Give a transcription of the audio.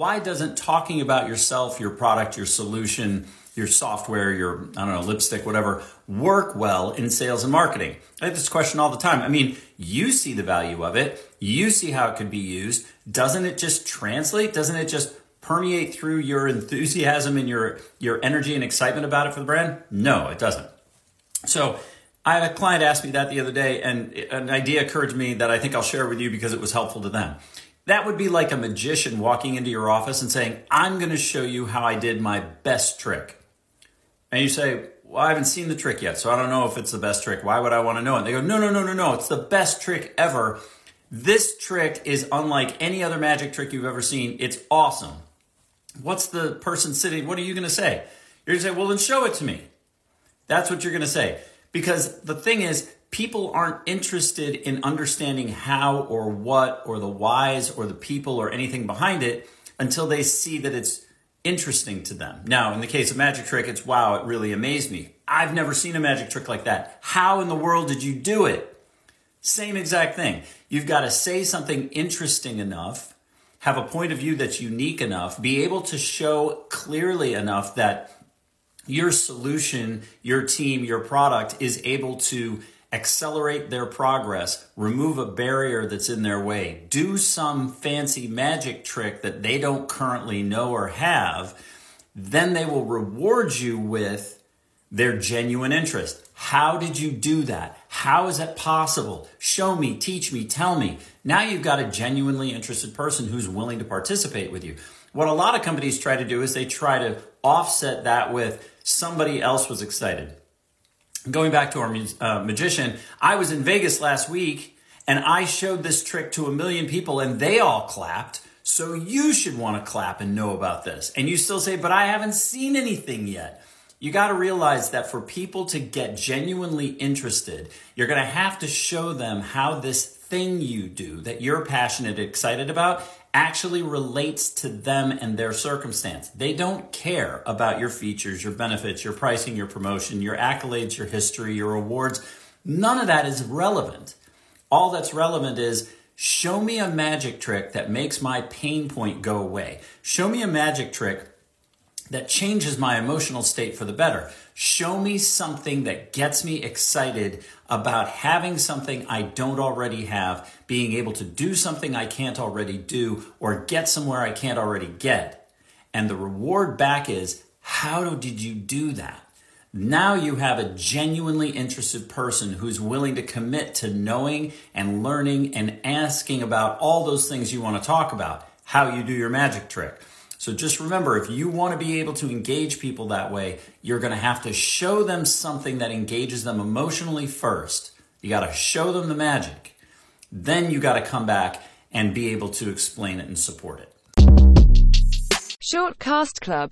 Why doesn't talking about yourself, your product, your solution, your software, your, I don't know, lipstick, whatever, work well in sales and marketing? I get this question all the time. I mean, you see the value of it, you see how it could be used. Doesn't it just translate? Doesn't it just permeate through your enthusiasm and your, your energy and excitement about it for the brand? No, it doesn't. So I had a client ask me that the other day, and an idea occurred to me that I think I'll share with you because it was helpful to them. That would be like a magician walking into your office and saying, I'm going to show you how I did my best trick. And you say, Well, I haven't seen the trick yet, so I don't know if it's the best trick. Why would I want to know it? And they go, No, no, no, no, no. It's the best trick ever. This trick is unlike any other magic trick you've ever seen. It's awesome. What's the person sitting? What are you going to say? You're going to say, Well, then show it to me. That's what you're going to say. Because the thing is, people aren't interested in understanding how or what or the whys or the people or anything behind it until they see that it's interesting to them. Now, in the case of magic trick, it's wow, it really amazed me. I've never seen a magic trick like that. How in the world did you do it? Same exact thing. You've got to say something interesting enough, have a point of view that's unique enough, be able to show clearly enough that your solution, your team, your product is able to accelerate their progress, remove a barrier that's in their way, do some fancy magic trick that they don't currently know or have, then they will reward you with their genuine interest. How did you do that? How is that possible? Show me, teach me, tell me. Now you've got a genuinely interested person who's willing to participate with you. What a lot of companies try to do is they try to offset that with somebody else was excited going back to our uh, magician, I was in Vegas last week and I showed this trick to a million people and they all clapped. So you should want to clap and know about this. And you still say, but I haven't seen anything yet. You got to realize that for people to get genuinely interested, you're going to have to show them how this thing you do that you're passionate, excited about actually relates to them and their circumstance. They don't care about your features, your benefits, your pricing, your promotion, your accolades, your history, your awards. None of that is relevant. All that's relevant is show me a magic trick that makes my pain point go away. Show me a magic trick that changes my emotional state for the better. Show me something that gets me excited about having something I don't already have, being able to do something I can't already do, or get somewhere I can't already get. And the reward back is, how did you do that? Now you have a genuinely interested person who's willing to commit to knowing and learning and asking about all those things you want to talk about, how you do your magic trick. So just remember if you want to be able to engage people that way, you're going to have to show them something that engages them emotionally first. You got to show them the magic. Then you got to come back and be able to explain it and support it. Shortcast Club